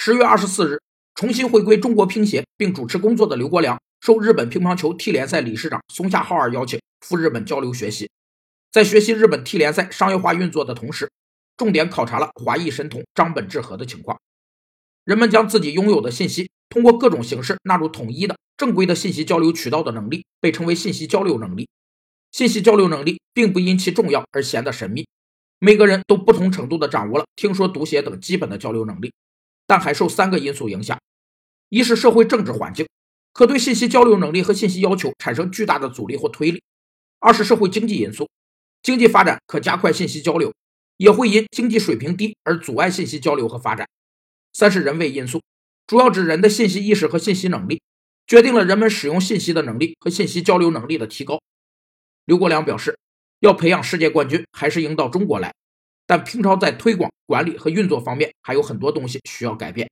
十月二十四日，重新回归中国乒协并主持工作的刘国梁受日本乒乓球 T 联赛理事长松下浩二邀请赴日本交流学习，在学习日本 T 联赛商业化运作的同时，重点考察了华裔神童张本智和的情况。人们将自己拥有的信息通过各种形式纳入统一的正规的信息交流渠道的能力，被称为信息交流能力。信息交流能力并不因其重要而显得神秘，每个人都不同程度地掌握了听说读写等基本的交流能力，但还受三个因素影响：一是社会政治环境，可对信息交流能力和信息要求产生巨大的阻力或推力；二是社会经济因素，经济发展可加快信息交流，也会因经济水平低而阻碍信息交流和发展；三是人为因素，主要指人的信息意识和信息能力，决定了人们使用信息的能力和信息交流能力的提高。刘国梁表示，要培养世界冠军，还是应到中国来。但平超在推广、管理和运作方面还有很多东西需要改变。